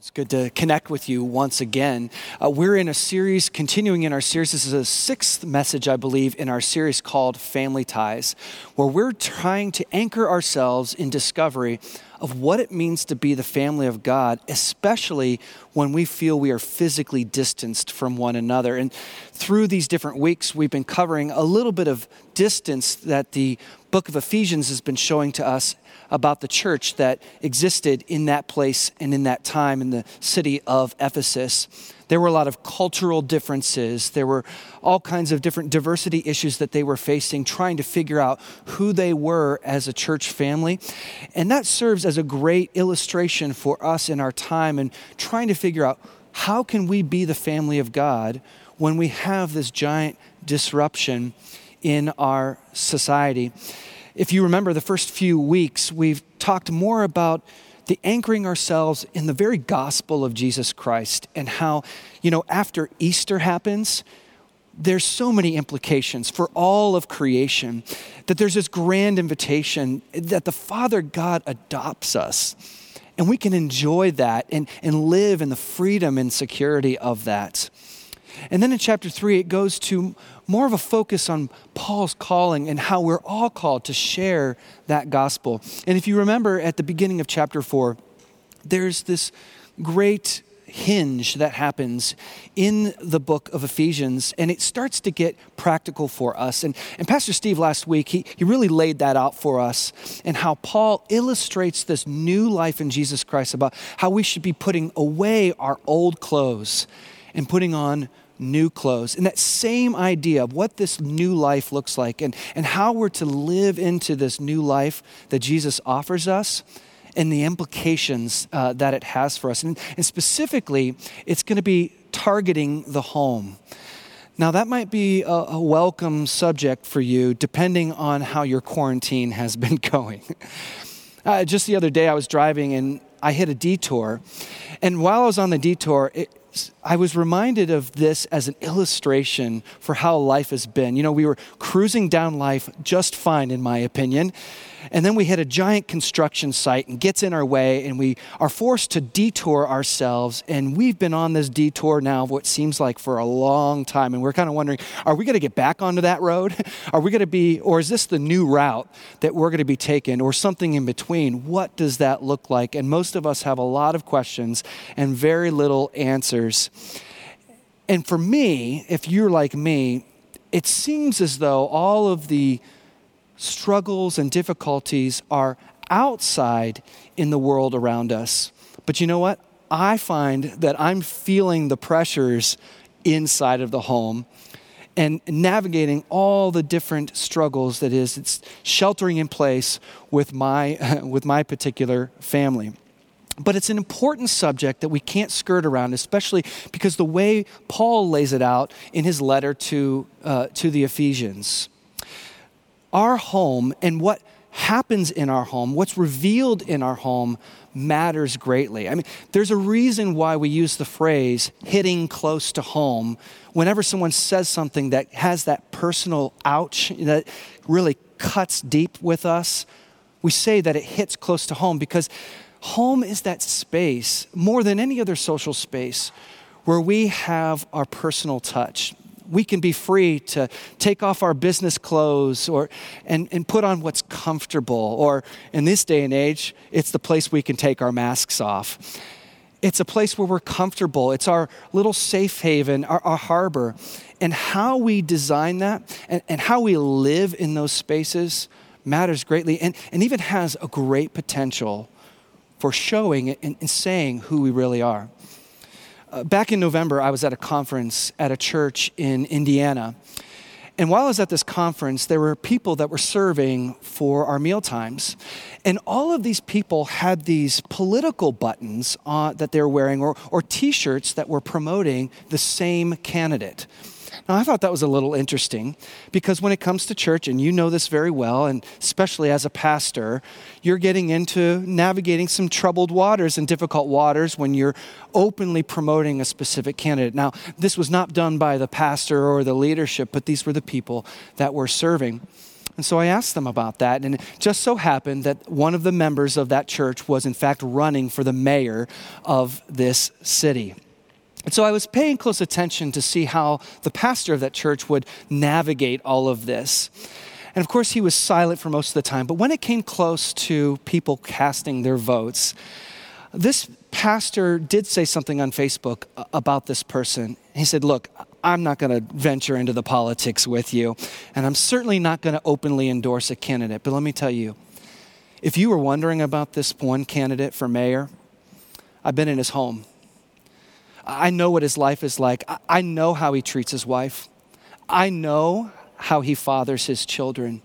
It's good to connect with you once again. Uh, we're in a series, continuing in our series. This is a sixth message, I believe, in our series called Family Ties, where we're trying to anchor ourselves in discovery of what it means to be the family of God, especially when we feel we are physically distanced from one another. And through these different weeks, we've been covering a little bit of distance that the book of Ephesians has been showing to us about the church that existed in that place and in that time in the city of Ephesus. There were a lot of cultural differences. There were all kinds of different diversity issues that they were facing, trying to figure out who they were as a church family. And that serves as a great illustration for us in our time and trying to figure out how can we be the family of God when we have this giant disruption in our society. If you remember the first few weeks, we've talked more about the anchoring ourselves in the very gospel of Jesus Christ and how, you know, after Easter happens, there's so many implications for all of creation that there's this grand invitation that the Father God adopts us. And we can enjoy that and, and live in the freedom and security of that. And then in chapter three, it goes to more of a focus on Paul's calling and how we're all called to share that gospel. And if you remember at the beginning of chapter four, there's this great hinge that happens in the book of Ephesians, and it starts to get practical for us. And, and Pastor Steve last week, he, he really laid that out for us, and how Paul illustrates this new life in Jesus Christ about how we should be putting away our old clothes and putting on new clothes. And that same idea of what this new life looks like and, and how we're to live into this new life that Jesus offers us and the implications uh, that it has for us. And, and specifically, it's going to be targeting the home. Now, that might be a, a, welcome subject for you, depending on how your quarantine has been going. Uh, just the other day, I was driving and I hit a detour. And while I was on the detour, it, I was reminded of this as an illustration for how life has been. You know, we were cruising down life just fine, in my opinion. And then we hit a giant construction site and gets in our way, and we are forced to detour ourselves. And we've been on this detour now, of what seems like for a long time. And we're kind of wondering are we going to get back onto that road? Are we going to be, or is this the new route that we're going to be taking, or something in between? What does that look like? And most of us have a lot of questions and very little answers. And for me, if you're like me, it seems as though all of the struggles and difficulties are outside in the world around us. But you know what? I find that I'm feeling the pressures inside of the home and navigating all the different struggles that is it's sheltering in place with my with my particular family but it's an important subject that we can't skirt around especially because the way paul lays it out in his letter to, uh, to the ephesians our home and what happens in our home, what's revealed in our home, matters greatly. I mean, there's a reason why we use the phrase hitting close to home whenever someone says something that has that personal ouch that really cuts deep with us. We say that it hits close to home because home is that space, more than any other social space, where we have our personal touch we can be free to take off our business clothes or, and, and put on what's comfortable. Or in this day and age, it's the place we can take our masks off. It's a place where we're comfortable. It's our little safe haven, our, our harbor. And how we design that and, and how we live in those spaces matters greatly and, and even has a great potential for showing and, and saying who we really are. Uh, back in November, I was at a conference at a church in Indiana. And while I was at this conference, there were people that were serving for our meal times. And all of these people had these political buttons uh, that they were wearing or, or t shirts that were promoting the same candidate. Now, I thought that was a little interesting because when it comes to church, and you know this very well, and especially as a pastor, you're getting into navigating some troubled waters and difficult waters when you're openly promoting a specific candidate. Now, this was not done by the pastor or the leadership, but these were the people that were serving. And so I asked them about that. And it just so happened that one of the members of that church was, in fact, running for the mayor of this city. And so I was paying close attention to see how the pastor of that church would navigate all of this. And of course, he was silent for most of the time. But when it came close to people casting their votes, this pastor did say something on Facebook about this person. He said, Look, I'm not going to venture into the politics with you, and I'm certainly not going to openly endorse a candidate. But let me tell you, if you were wondering about this one candidate for mayor, I've been in his home. I know what his life is like. I know how he treats his wife. I know how he fathers his children.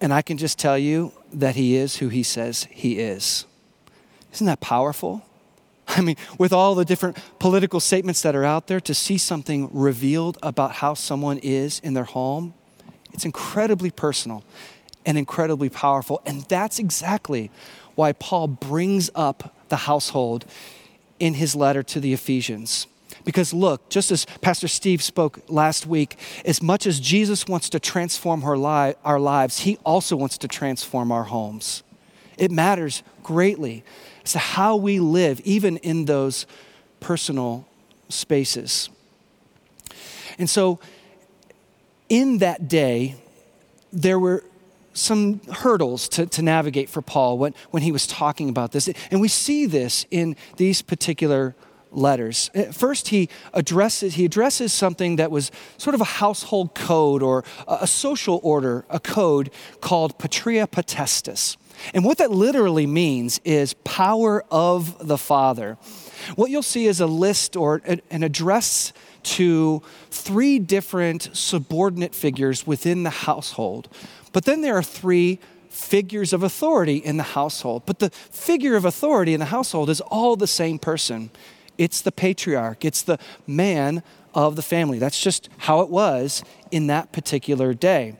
And I can just tell you that he is who he says he is. Isn't that powerful? I mean, with all the different political statements that are out there, to see something revealed about how someone is in their home, it's incredibly personal and incredibly powerful. And that's exactly why Paul brings up the household in his letter to the Ephesians. Because look, just as Pastor Steve spoke last week, as much as Jesus wants to transform li- our lives, he also wants to transform our homes. It matters greatly as to how we live, even in those personal spaces. And so, in that day, there were some hurdles to, to navigate for Paul when, when he was talking about this. And we see this in these particular letters. Uh, first, he addresses, he addresses something that was sort of a household code or a social order, a code called patria potestas. And what that literally means is power of the Father. What you'll see is a list or an address to three different subordinate figures within the household. But then there are three figures of authority in the household. But the figure of authority in the household is all the same person. It's the patriarch, it's the man of the family. That's just how it was in that particular day.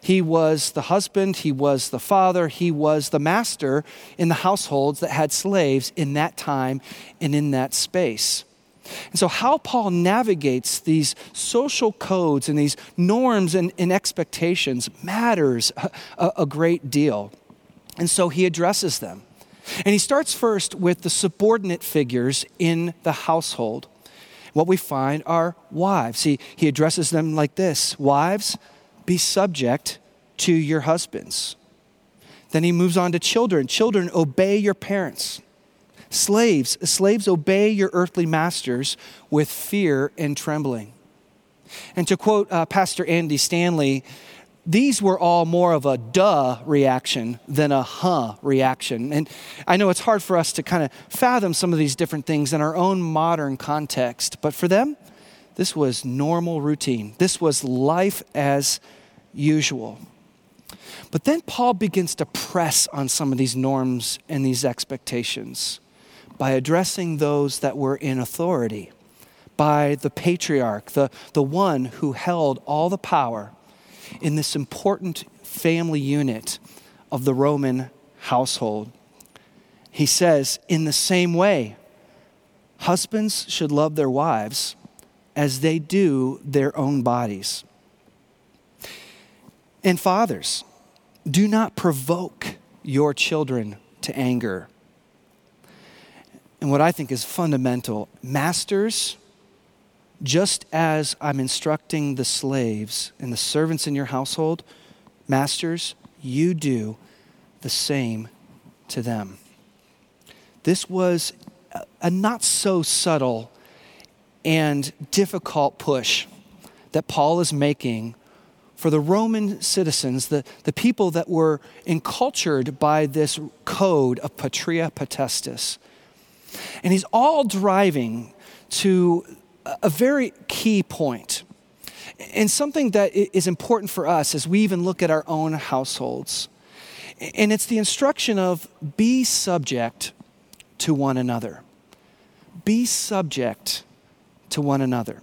He was the husband, he was the father, he was the master in the households that had slaves in that time and in that space. And so, how Paul navigates these social codes and these norms and, and expectations matters a, a great deal. And so, he addresses them. And he starts first with the subordinate figures in the household. What we find are wives. He, he addresses them like this Wives, be subject to your husbands. Then he moves on to children. Children, obey your parents. Slaves, slaves, obey your earthly masters with fear and trembling. And to quote uh, Pastor Andy Stanley, these were all more of a duh reaction than a huh reaction. And I know it's hard for us to kind of fathom some of these different things in our own modern context, but for them, this was normal routine. This was life as usual. But then Paul begins to press on some of these norms and these expectations by addressing those that were in authority, by the patriarch, the, the one who held all the power in this important family unit of the Roman household. He says, in the same way, husbands should love their wives as they do their own bodies. And fathers, do not provoke your children to anger. And what I think is fundamental masters, just as I'm instructing the slaves and the servants in your household, masters, you do the same to them. This was a not so subtle and difficult push that Paul is making for the Roman citizens, the, the people that were encultured by this code of patria potestas. And he's all driving to a very key point and something that is important for us as we even look at our own households. And it's the instruction of be subject to one another. Be subject to one another.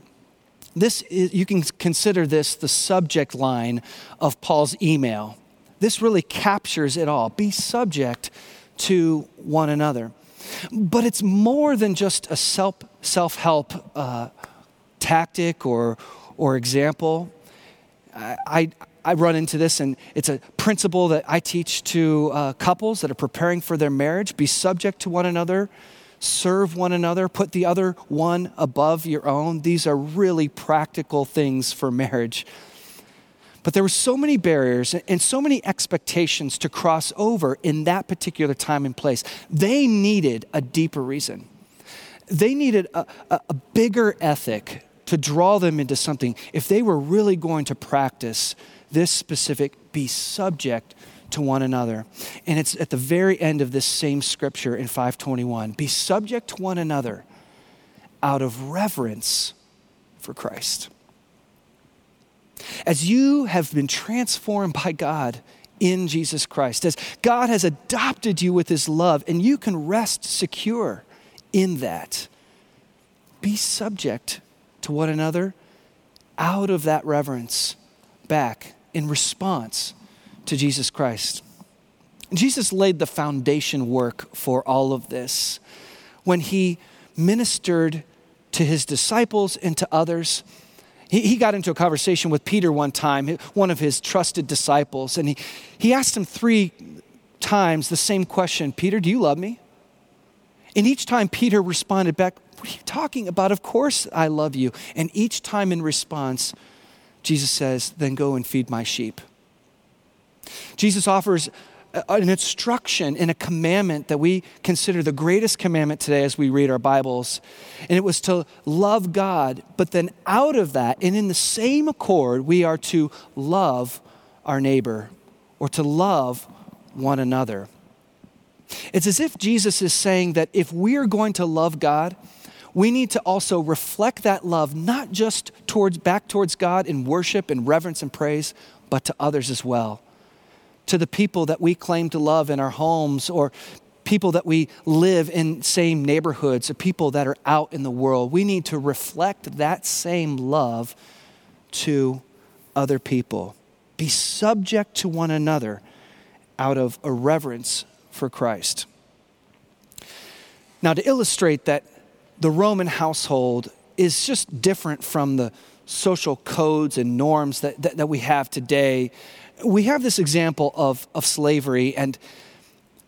This is, you can consider this the subject line of Paul's email. This really captures it all. Be subject to one another. But it's more than just a self help uh, tactic or or example. I, I run into this, and it's a principle that I teach to uh, couples that are preparing for their marriage be subject to one another, serve one another, put the other one above your own. These are really practical things for marriage. But there were so many barriers and so many expectations to cross over in that particular time and place. They needed a deeper reason. They needed a, a, a bigger ethic to draw them into something if they were really going to practice this specific be subject to one another. And it's at the very end of this same scripture in 521 be subject to one another out of reverence for Christ. As you have been transformed by God in Jesus Christ, as God has adopted you with his love, and you can rest secure in that, be subject to one another out of that reverence back in response to Jesus Christ. Jesus laid the foundation work for all of this when he ministered to his disciples and to others. He, he got into a conversation with Peter one time, one of his trusted disciples, and he, he asked him three times the same question Peter, do you love me? And each time Peter responded back, What are you talking about? Of course I love you. And each time in response, Jesus says, Then go and feed my sheep. Jesus offers an instruction and a commandment that we consider the greatest commandment today as we read our Bibles. And it was to love God, but then out of that, and in the same accord, we are to love our neighbor or to love one another. It's as if Jesus is saying that if we are going to love God, we need to also reflect that love not just towards back towards God in worship and reverence and praise, but to others as well. To the people that we claim to love in our homes or people that we live in same neighborhoods or people that are out in the world. We need to reflect that same love to other people. Be subject to one another out of a reverence for Christ. Now, to illustrate that the Roman household is just different from the social codes and norms that, that, that, we have today, we have this example of, of slavery. And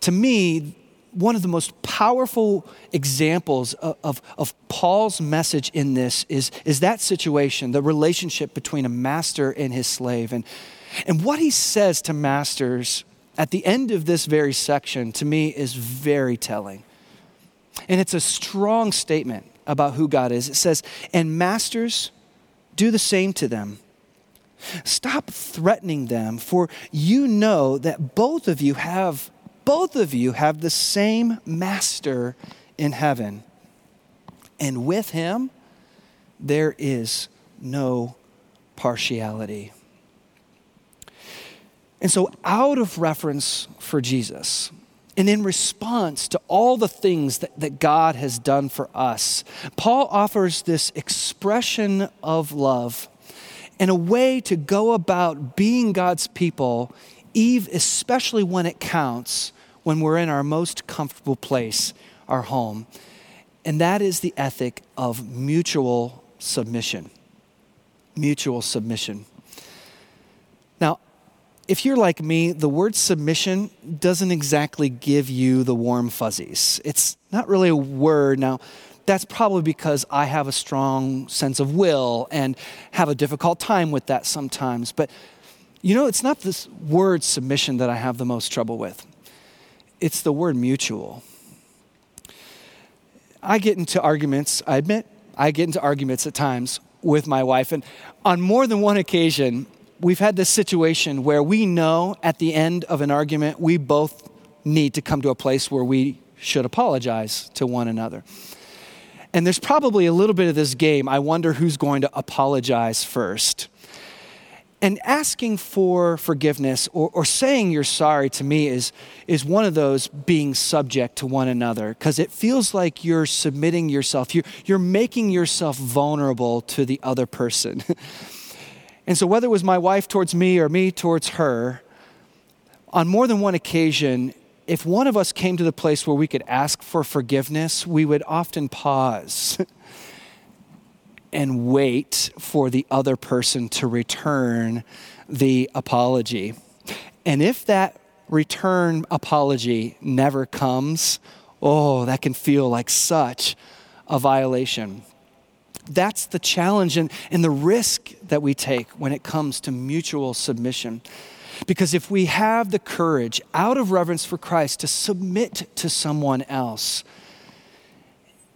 to me, one of the most powerful examples of, of, of, Paul's message in this is, is that situation, the relationship between a master and his slave. And, and what he says to masters at the end of this very section, to me, is very telling. And it's a strong statement about who God is. It says, And masters, do the same to them. Stop threatening them, for you know that both of you have both of you have the same master in heaven. And with him there is no partiality. And so, out of reference for Jesus, and in response to all the things that, that God has done for us, Paul offers this expression of love and a way to go about being God's people, Eve, especially when it counts, when we're in our most comfortable place, our home. And that is the ethic of mutual submission. Mutual submission. Now, if you're like me, the word submission doesn't exactly give you the warm fuzzies. It's not really a word. Now, that's probably because I have a strong sense of will and have a difficult time with that sometimes. But you know, it's not this word submission that I have the most trouble with, it's the word mutual. I get into arguments, I admit, I get into arguments at times with my wife. And on more than one occasion, we've had this situation where we know at the end of an argument, we both need to come to a place where we should apologize to one another. And there's probably a little bit of this game. I wonder who's going to apologize first. And asking for forgiveness or, or saying you're sorry to me is, is one of those being subject to one another because it feels like you're submitting yourself, you're, you're making yourself vulnerable to the other person. And so, whether it was my wife towards me or me towards her, on more than one occasion, if one of us came to the place where we could ask for forgiveness, we would often pause. and wait for the other person to return the apology. And if that return apology never comes, oh, that can feel like such a violation. That's the challenge and, and the risk that we take when it comes to mutual submission. Because if we have the courage, out of reverence for Christ, to submit to someone else,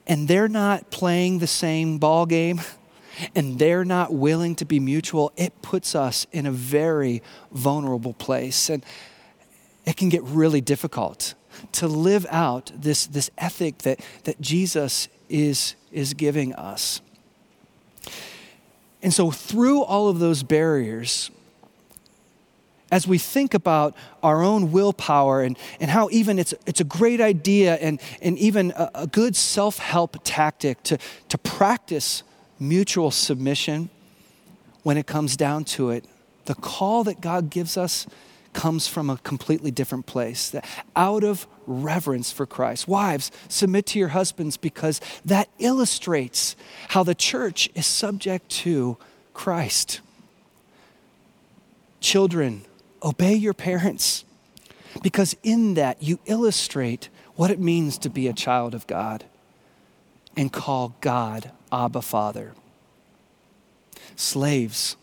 and they're not playing the same ball game, and they're not willing to be mutual, it puts us in a very vulnerable place. And it can get really difficult to live out this, this ethic that, that Jesus is, is giving us. And so, through all of those barriers, as we think about our own willpower and, and how even it's, it's a great idea and, and even a, a good self help tactic to, to practice mutual submission, when it comes down to it, the call that God gives us comes from a completely different place, out of reverence for Christ. Wives, submit to your husbands because that illustrates how the church is subject to Christ. Children, obey your parents because in that you illustrate what it means to be a child of God and call God Abba Father. Slaves,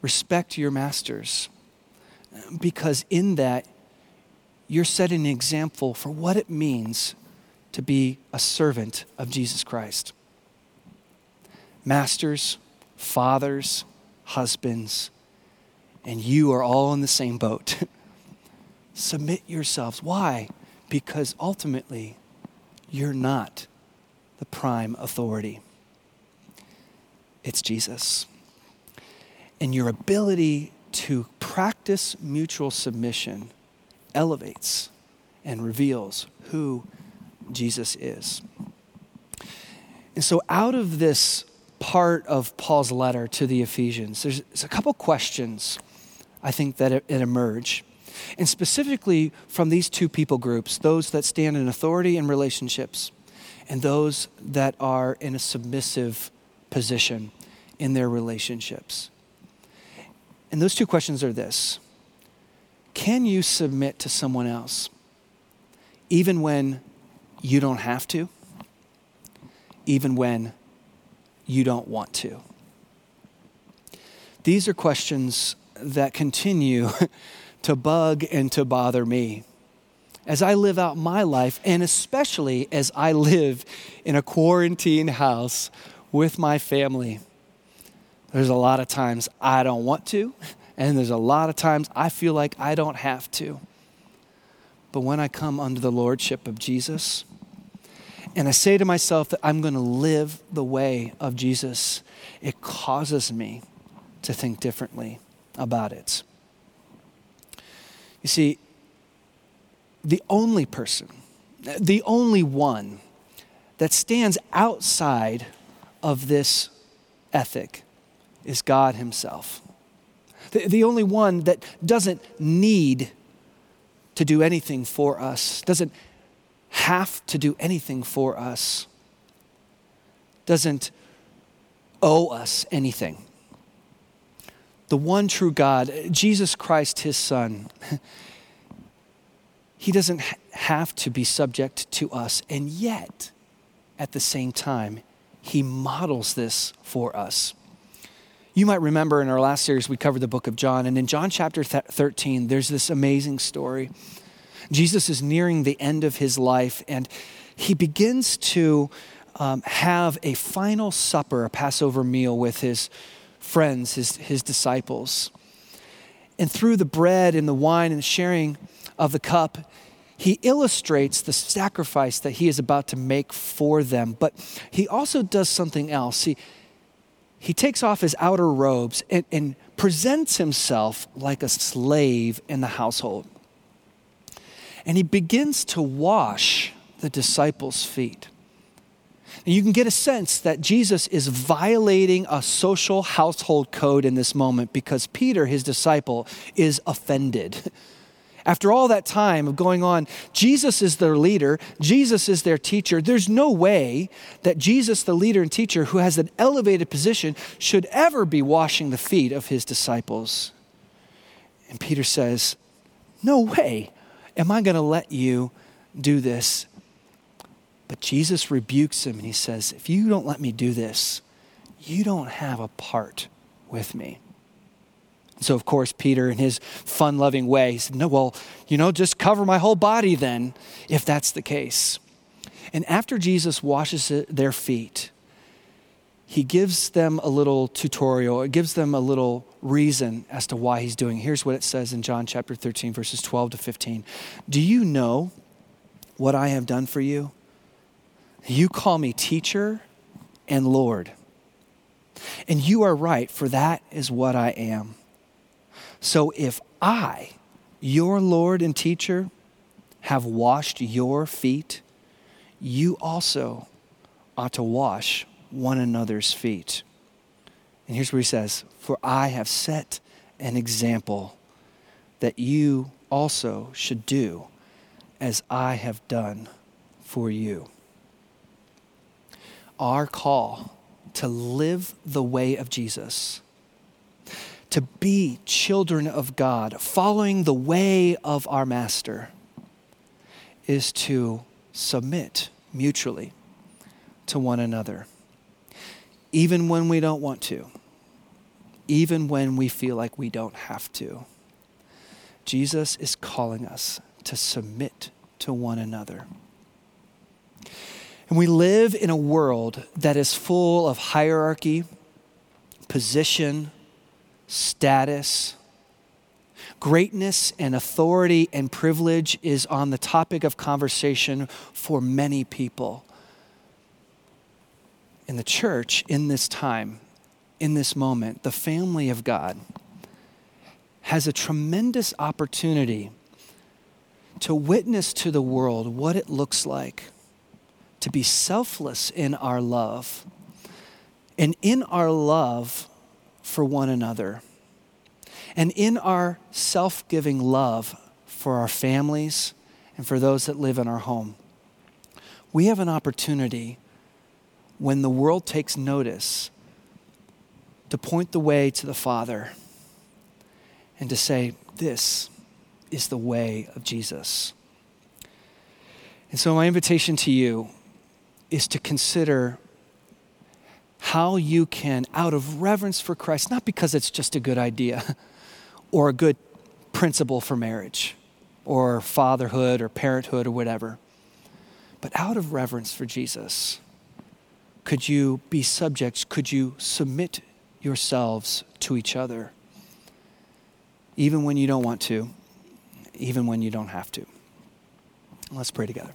respect your masters because in that you're setting an example for what it means to be a servant of Jesus Christ. Masters, fathers, husbands, and you are all in the same boat. Submit yourselves. Why? Because ultimately, you're not the prime authority. It's Jesus. And your ability to practice mutual submission elevates and reveals who Jesus is. And so, out of this part of Paul's letter to the Ephesians, there's, a couple questions I think that it, it emerge. And specifically from these two people groups, those that stand in authority in relationships and those that are in a submissive position in their relationships. And those two questions are this Can you submit to someone else even when you don't have to, even when you don't want to? These are questions that continue to bug and to bother me as I live out my life, and especially as I live in a quarantine house with my family. There's a lot of times I don't want to, and there's a lot of times I feel like I don't have to. But when I come under the lordship of Jesus, and I say to myself that I'm going to live the way of Jesus, it causes me to think differently about it. You see, the only person, the only one that stands outside of this ethic is God Himself. The, the only one that doesn't need to do anything for us, doesn't have to do anything for us, doesn't owe us anything. The one true God, Jesus Christ, His Son, He doesn't have to be subject to us, and yet, at the same time, He models this for us. You might remember in our last series, we covered the book of John. And in John chapter 13, there's this amazing story. Jesus is nearing the end of his life, and he begins to um, have a final supper, a Passover meal with his friends, his, his disciples. And through the bread and the wine and the sharing of the cup, he illustrates the sacrifice that he is about to make for them. But he also does something else. He, he takes off his outer robes and, and presents himself like a slave in the household. And he begins to wash the disciples' feet. And you can get a sense that Jesus is violating a social household code in this moment because Peter, his disciple, is offended. After all that time of going on, Jesus is their leader, Jesus is their teacher. There's no way that Jesus, the leader and teacher, who has an elevated position, should ever be washing the feet of his disciples. And Peter says, No way am I going to let you do this. But Jesus rebukes him and he says, If you don't let me do this, you don't have a part with me. So, of course, Peter, in his fun loving way, he said, No, well, you know, just cover my whole body then, if that's the case. And after Jesus washes their feet, he gives them a little tutorial, it gives them a little reason as to why he's doing. Here's what it says in John chapter 13, verses 12 to 15. Do you know what I have done for you? You call me teacher and Lord. And you are right, for that is what I am. So if I, your Lord and teacher, have washed your feet, you also ought to wash one another's feet. And here's where he says, For I have set an example that you also should do as I have done for you. Our call to live the way of Jesus to be children of God, following the way of our Master, is to submit mutually to one another, even when we don't want to, even when we feel like we don't have to. Jesus is calling us to submit to one another. And we live in a world that is full of hierarchy, position, status, greatness and authority and privilege is on the topic of conversation for many people. In the church, in this time, in this moment, the family of God has a tremendous opportunity to witness to the world what it looks like to be selfless in our love. And in our love, for one another. And in our self giving love for our families and for those that live in our home, we have an opportunity when the world takes notice to point the way to the Father and to say, This is the way of Jesus. And so, my invitation to you is to consider how you can, out of reverence for Christ, not because it's just a good idea or a good principle for marriage or fatherhood or parenthood or whatever, but out of reverence for Jesus, could you be subjects? Could you submit yourselves to each other, even when you don't want to, even when you don't have to? Let's pray together.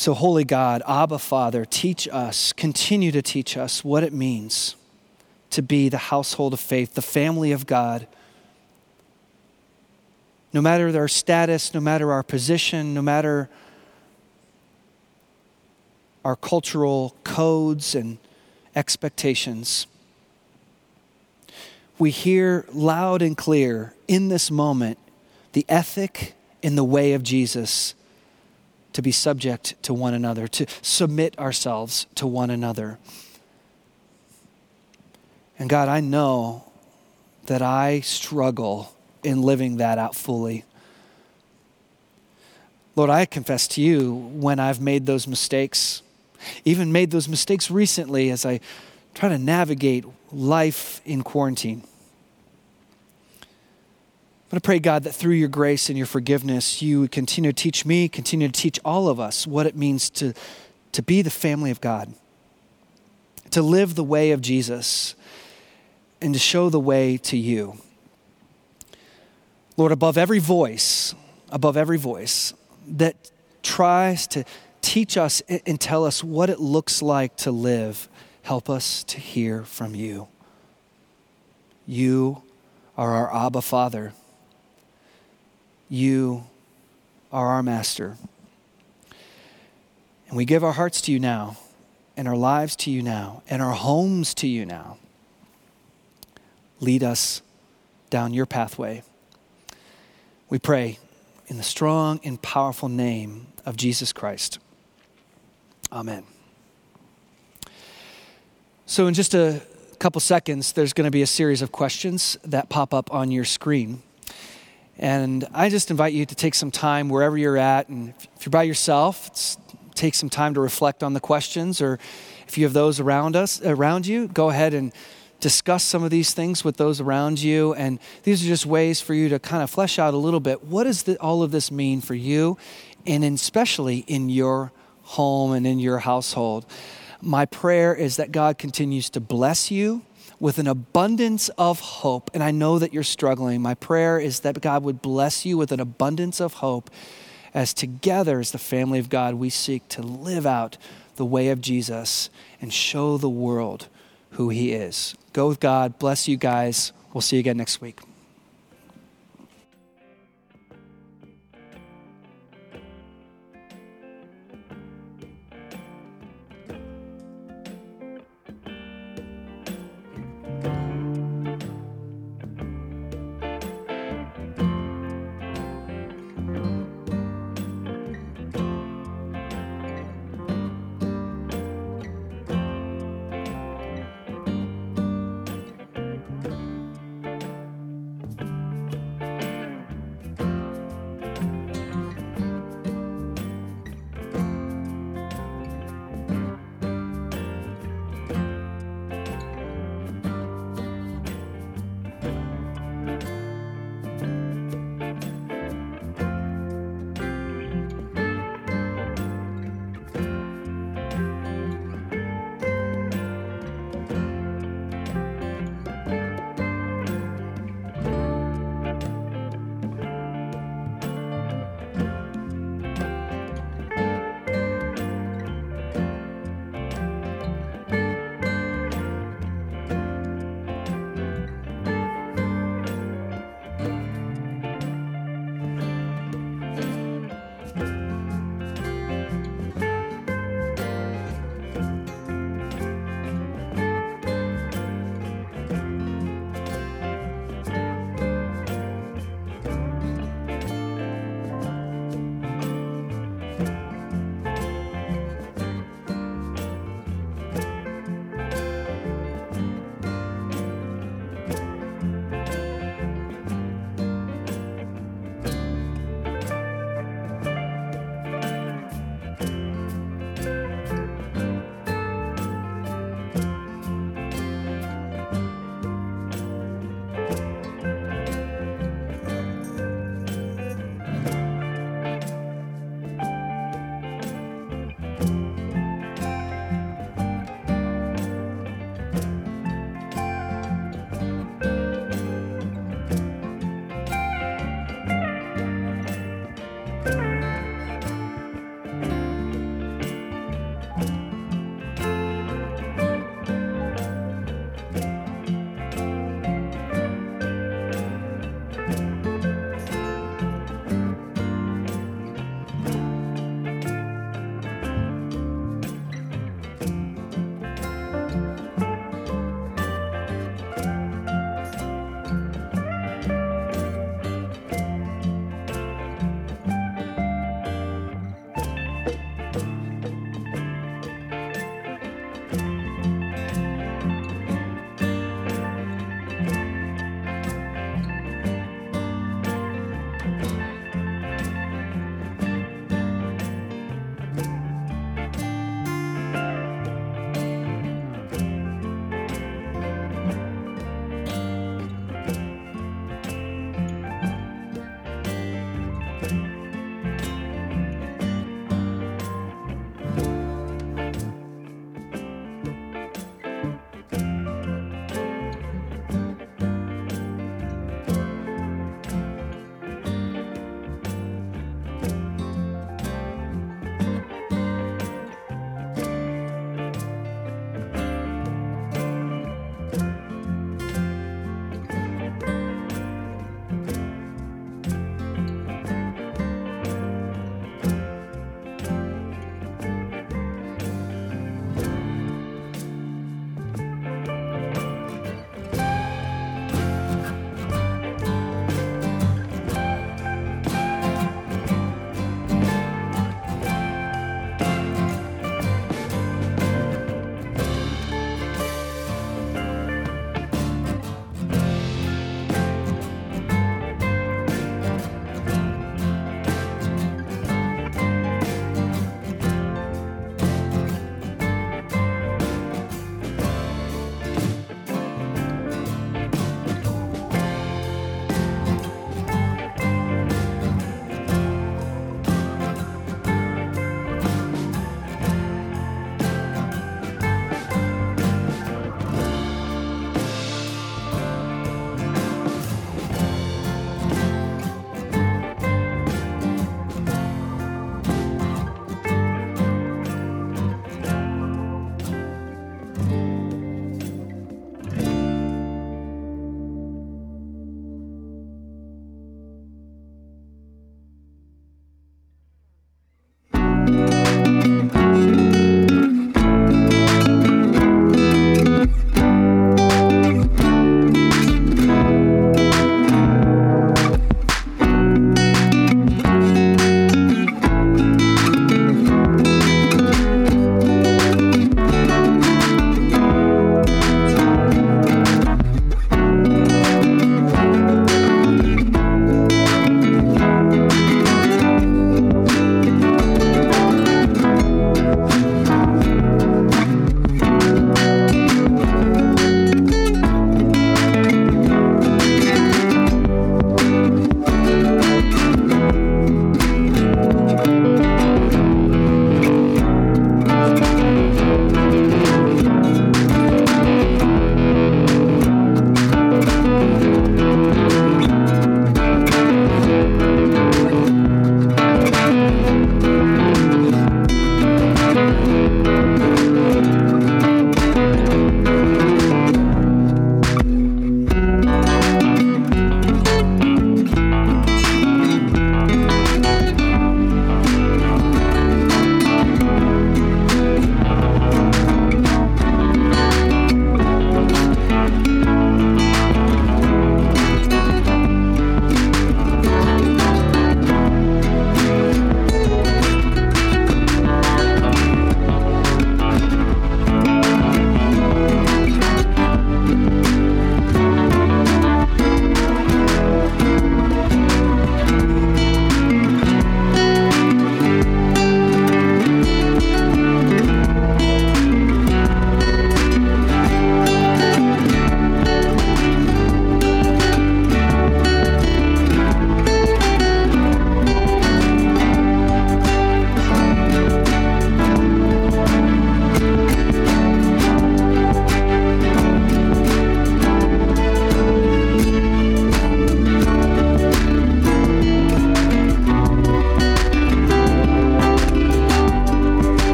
So, Holy God, Abba Father, teach us, continue to teach us what it means to be the household of faith, the family of God. No matter our status, no matter our position, no matter our cultural codes and expectations, we hear loud and clear in this moment the ethic in the way of Jesus to be subject to one another, to submit ourselves to one another. And God, I know that I struggle in living that out fully. Lord, I confess to you when I've made those mistakes, even made those mistakes recently as I try to navigate life in quarantine. I'm going to pray, God, that through your grace and your forgiveness, you would continue to teach me, continue to teach all of us what it means to, to be the family of God, to live the way of Jesus, and to show the way to you. Lord, above every voice, above every voice that tries to teach us and tell us what it looks like to live, help us to hear from you. You are our Abba Father. You are our master. And we give our hearts to you now, and our lives to you now, and our homes to you now. lead us down your pathway. We pray in the strong and powerful name of Jesus Christ. Amen. So, in just a couple seconds, there's going to be a series of questions that pop up on your screen. And I just invite you to take some time wherever you're at. And if you're by yourself, take some time to reflect on the questions. Or if you have those around us, around you, go ahead and discuss some of these things with those around you. And these are just ways for you to kind of flesh out a little bit what does the, all of this mean for you, and especially in your home and in your household. My prayer is that God continues to bless you with an abundance of hope. And I know that you're struggling. My prayer is that God would bless you with an abundance of hope as together, as the family of God, we seek to live out the way of Jesus and show the world who he is. Go with God. Bless you guys. We'll see you again next week.